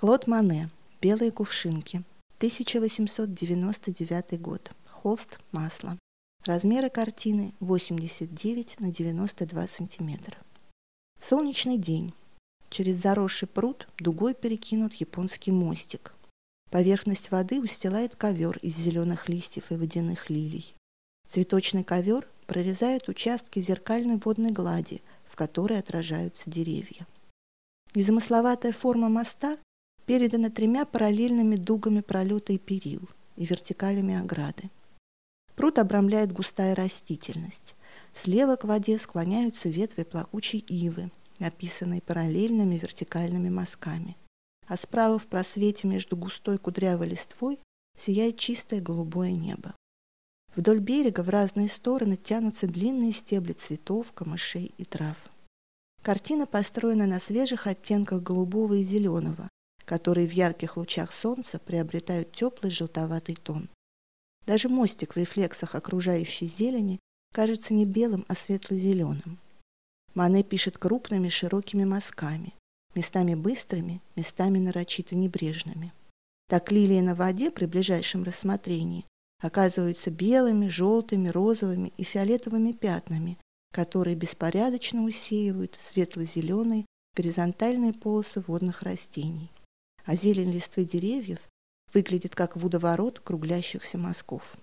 Клод Мане. Белые кувшинки. 1899 год. Холст масло. Размеры картины 89 на 92 сантиметра. Солнечный день. Через заросший пруд дугой перекинут японский мостик. Поверхность воды устилает ковер из зеленых листьев и водяных лилий. Цветочный ковер прорезает участки зеркальной водной глади, в которой отражаются деревья. Незамысловатая форма моста передана тремя параллельными дугами пролета и перил и вертикалями ограды. Пруд обрамляет густая растительность. Слева к воде склоняются ветви плакучей ивы, описанные параллельными вертикальными мазками. А справа в просвете между густой кудрявой листвой сияет чистое голубое небо. Вдоль берега в разные стороны тянутся длинные стебли цветов, камышей и трав. Картина построена на свежих оттенках голубого и зеленого, которые в ярких лучах солнца приобретают теплый желтоватый тон. Даже мостик в рефлексах окружающей зелени кажется не белым, а светло-зеленым. Мане пишет крупными широкими мазками, местами быстрыми, местами нарочито небрежными. Так лилии на воде при ближайшем рассмотрении оказываются белыми, желтыми, розовыми и фиолетовыми пятнами, которые беспорядочно усеивают светло-зеленые горизонтальные полосы водных растений а зелень листвы деревьев выглядит как водоворот круглящихся мазков.